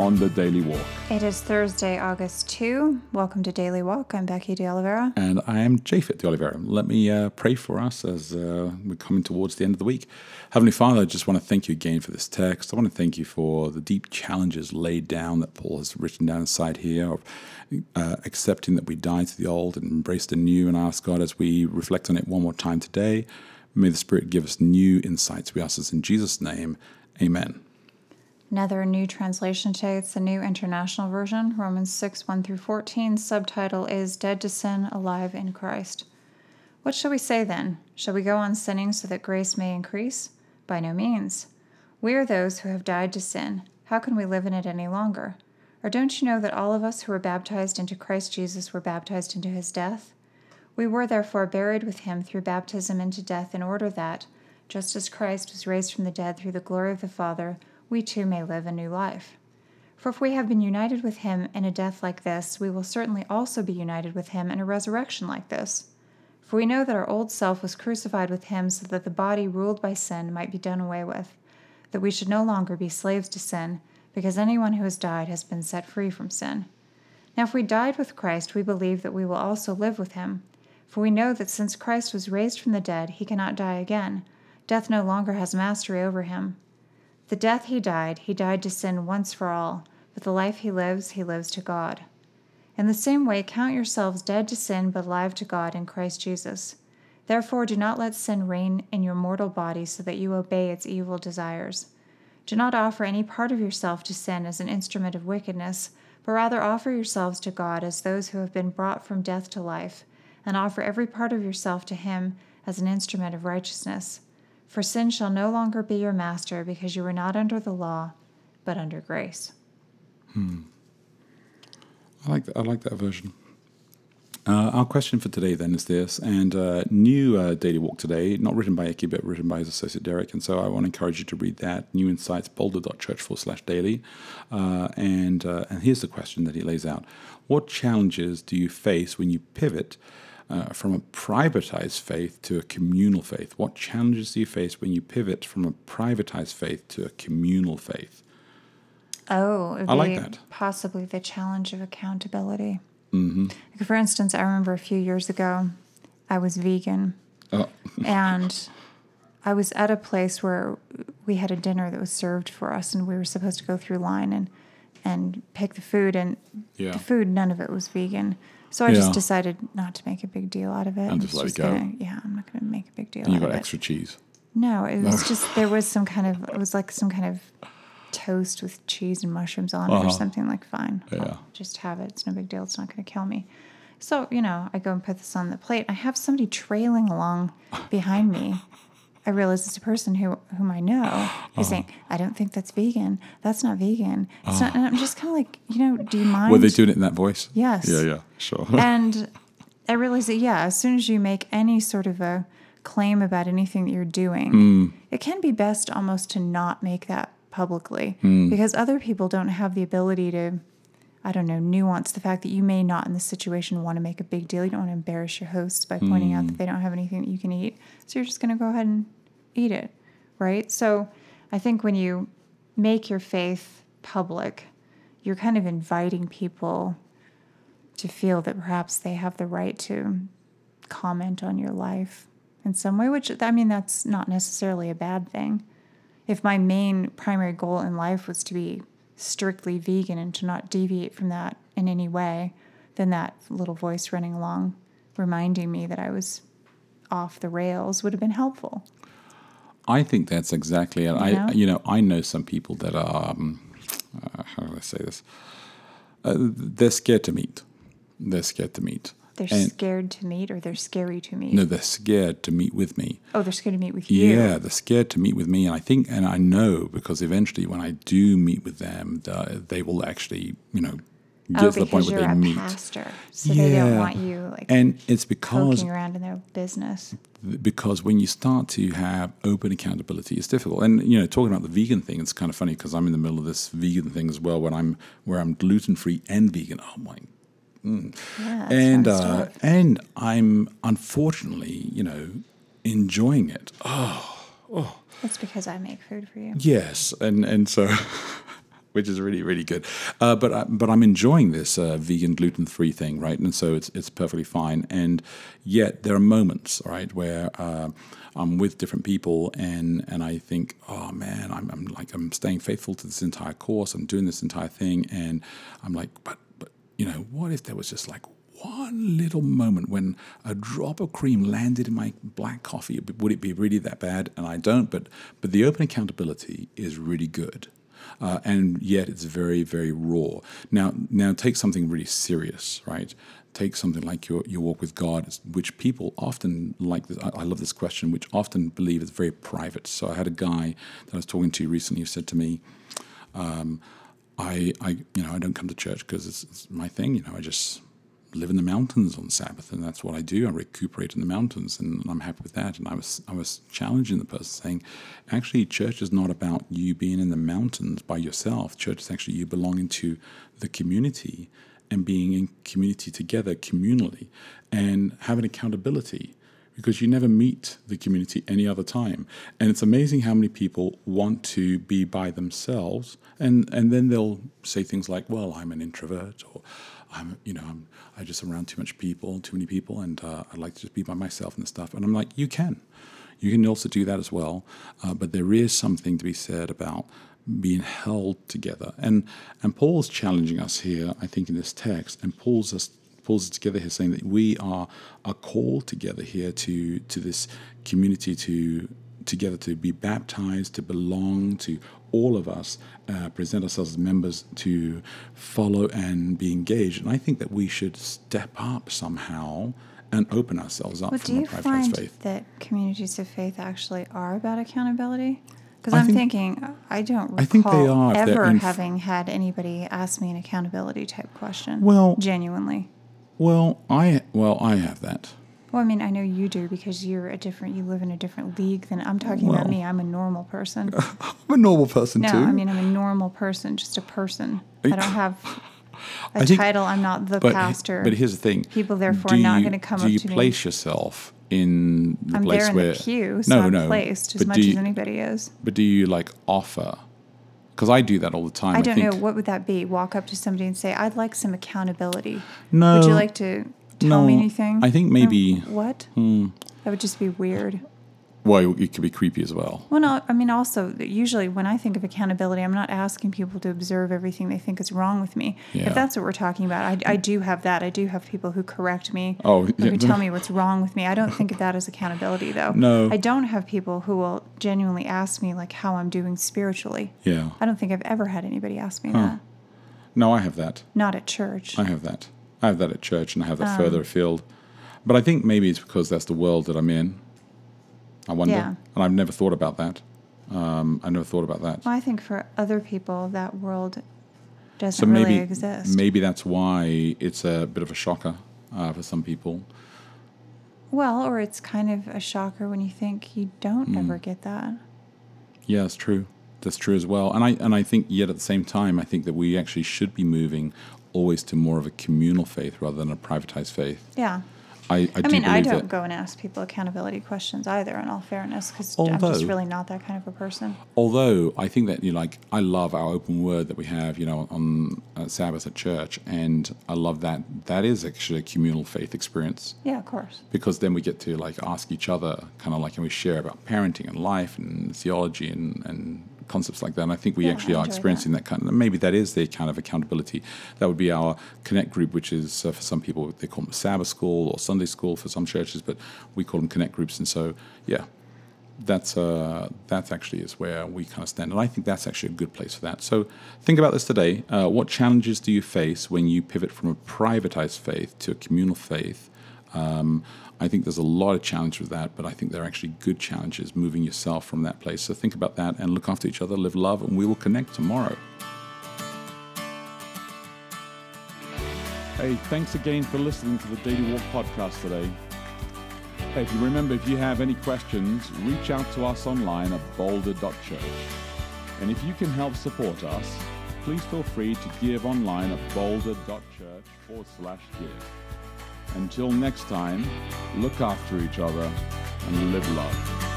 on the Daily Walk. It is Thursday, August 2. Welcome to Daily Walk. I'm Becky De Oliveira. And I am Japhet De Oliveira. Let me uh, pray for us as uh, we're coming towards the end of the week. Heavenly Father, I just want to thank you again for this text. I want to thank you for the deep challenges laid down that Paul has written down inside here of uh, accepting that we die to the old and embrace the new. And ask God as we reflect on it one more time today, may the Spirit give us new insights. We ask this in Jesus' name. Amen. Another new translation today, it's the New International Version, Romans 6 1 through 14. Subtitle is Dead to Sin, Alive in Christ. What shall we say then? Shall we go on sinning so that grace may increase? By no means. We are those who have died to sin. How can we live in it any longer? Or don't you know that all of us who were baptized into Christ Jesus were baptized into his death? We were therefore buried with him through baptism into death, in order that, just as Christ was raised from the dead through the glory of the Father, we too may live a new life. For if we have been united with him in a death like this, we will certainly also be united with him in a resurrection like this. For we know that our old self was crucified with him so that the body ruled by sin might be done away with, that we should no longer be slaves to sin, because anyone who has died has been set free from sin. Now, if we died with Christ, we believe that we will also live with him. For we know that since Christ was raised from the dead, he cannot die again. Death no longer has mastery over him. The death he died, he died to sin once for all, but the life he lives, he lives to God. In the same way, count yourselves dead to sin, but alive to God in Christ Jesus. Therefore, do not let sin reign in your mortal body so that you obey its evil desires. Do not offer any part of yourself to sin as an instrument of wickedness, but rather offer yourselves to God as those who have been brought from death to life, and offer every part of yourself to Him as an instrument of righteousness. For sin shall no longer be your master, because you are not under the law, but under grace. Hmm. I like that. I like that version. Uh, our question for today then is this, and uh, new uh, daily walk today, not written by Icky, but written by his associate Derek. And so I want to encourage you to read that. New Insights, boulder.church forward slash daily. Uh, and, uh, and here's the question that he lays out What challenges do you face when you pivot uh, from a privatized faith to a communal faith? What challenges do you face when you pivot from a privatized faith to a communal faith? Oh, I like that. Possibly the challenge of accountability. Mm-hmm. Like for instance, I remember a few years ago, I was vegan, oh. and I was at a place where we had a dinner that was served for us, and we were supposed to go through line and and pick the food, and yeah. the food, none of it was vegan. So I Yeah. just decided not to make a big deal out of it. And just let it go. gonna- yeah, I'm not going to make a big deal And you out got of it. extra cheese. No, it was just there was some kind of it was like some kind of toast with cheese and mushrooms on it Uh-huh. or something like fine. I'll just have it. It's no big deal. It's not going to kill me. So, you know, I go and put this on the plate. I have somebody trailing along behind me. I realize it's a person who whom I know. Uh-huh. He's saying, "I don't think that's vegan. That's not vegan. It's not." And I'm just kind of like, you know, do you mind? Were they doing it in that voice? Yes. Yeah, yeah, sure. and I realized that yeah, as soon as you make any sort of a claim about anything that you're doing, Hmm. it can be best almost to not make that publicly Hmm. because other people don't have the ability to I don't know, nuance the fact that you may not in this situation want to make a big deal. You don't want to embarrass your hosts by pointing out Hmm. that they don't have anything that you can eat. So you're just going to go ahead and eat it, right? So I think when you make your faith public, you're kind of inviting people to feel that perhaps they have the right to comment on your life in some way, which I mean, that's not necessarily a bad thing. If my main primary goal in life was to be strictly vegan and to not deviate from that in any way, then that little voice running along reminding me that I was off the rails would have been helpful. I think that's exactly it. know? I, you know, I know some people that are, um, uh, how do I say this? Uh, they're scared to meet. They're scared to meet. They're And- scared to meet or they're scary to meet. No, they're scared to meet with me. Oh, they're scared to meet with you. Yeah, they're scared to meet with me, and I think, and I know because eventually, when I do meet with them, the, they will actually, you know, get oh, to the point where they a meet. pastor, so they don't Yeah. want you like And it's because poking around in their business. because when you start to have open accountability, it's difficult. And you know, talking about the vegan thing, it's kind of funny because I'm in the middle of this vegan thing as well, when I'm where I'm gluten free and vegan. Oh my Yeah, that and uh, and I'm unfortunately, you know, enjoying it. Oh, That's because I make food for you. yes, and and so, which is really really good. Uh, but I, but I'm enjoying this uh, vegan gluten free thing, right? And so it's it's perfectly fine. And yet there are moments, right, where. Uh, I'm with different people, and, and I think, oh man, I'm, I'm like I'm staying faithful to this entire course. I'm doing this entire thing, and I'm like, but but you know, what if there was just like one little moment when a drop of cream landed in my black coffee? Would it be really that bad? And I don't, but but the open accountability is really good. Uh, and yet it's very, very raw. Now, now take something really serious, right? Take something like your, your walk with God, which people often like. This, I, I love this question, which often believe is very private. So I had a guy that I was talking to recently who said to me, um, I, I, you know, I don't come to church because it's, it's my thing. You know, I just live in the mountains on Sabbath, and that's what I do. I recuperate in the mountains, and I'm happy with that. And I was, I was challenging the person, saying, actually, church is not about you being in the mountains by yourself. Church is actually you belonging to the community and being in community together, communally, and having accountability because you never meet the community any other time. And it's amazing how many people want to be by themselves, and and then they'll say things like, "Well, I'm an introvert," or "I'm, you know, I'm, I just around too much people, too many people, and uh, I'd like to just be by myself and stuff." And I'm like, "You can, you can also do that as well, uh, but there is something to be said about." being held together and and paul's challenging us here i think in this text and paul's us pulls it together here, saying that we are are called together here to to this community to together to be baptized, to belong to all of us, uh, present ourselves as members to follow and be engaged. And I think that we should step up somehow and open ourselves up do from a you find faith. that communities of faith actually are about accountability? Because I'm think- thinking, I don't recall I think they are ever in- having had anybody ask me an accountability type question. Well- genuinely. Well, I well I have that. Well, I mean, I know you do because you're a different. You live in a different league than I'm talking about. Me, I'm a normal person. I'm a normal person No, too. I mean, I'm a normal person, just a person. I don't have a think- title. I'm not the but pastor. but here's the thing. People, therefore, do not gonna come Do up you to me. place yourself in the I'm place there in where the pew, so no I'm no placed as much do as anybody is. But do you like offer? Because I do that all the time. I don't think, know what would that be. Walk up to somebody and say, "I'd like some accountability." No. Would you like to tell me anything? I think No. maybe- hmm. what? That would just be weird. Well, it could be creepy as well. Well, no, I mean, also, usually when I think of accountability, I'm not asking people to observe everything they think is wrong with me. Yeah. If that's what we're talking about, I, I do have that. I do have people who correct me, Oh, who tell me what's wrong with me. I don't think of that as accountability, though. No. I don't have people who will genuinely ask me, like, how I'm doing spiritually. Yeah. I don't think I've ever had anybody ask me that. No, I have that. Not at church. I have that. I have that at church, and I have that Um, further afield. But I think maybe it's because that's the world that I'm in. I wonder, Yeah. and I've never thought about that. Um, I never thought about that. Well, I think for other people, that world doesn't so maybe really exist. maybe that's why it's a bit of a shocker uh, for some people. well, or it's kind of a shocker when you think you don't Hmm. ever get that. Yeah, that's true. That's true as well. And I and I think yet at the same time, I think that we actually should be moving always to more of a communal faith rather than a privatized faith. Yeah. I, I, I mean, I don't that. go and ask people accountability questions either, in all fairness, because I'm just really not that kind of a person. Although I think that you know, like I love our open word that we have, you know, on uh, Sabbath at church, and I love that. That is actually a communal faith experience Yeah, of course. because then we get to like ask each other, kind of like, and we share about parenting and life and theology and, and concepts like that. And I think we Yeah, actually are experiencing that. kind of. Maybe that is the kind of accountability. That would be our connect group, which is uh, for some people they call them Sabbath school or Sunday school for some churches, but we call them connect groups. And so, yeah, that's uh, that actually is where we kind of stand, and I think that's actually a good place for that. So think about this today. Uh, what challenges do you face when you pivot from a privatized faith to a communal faith? Um, I think there's a lot of challenge with that, but I think there are actually good challenges moving yourself from that place. So think about that and look after each other, live love, and we will connect tomorrow. Hey, thanks again for listening to the Daily Walk podcast today. Hey, if you remember, if you have any questions, reach out to us online at boulder.church. And if you can help support us, please feel free to give online at boulder.church forward slash give. Until next time, look after each other and live love.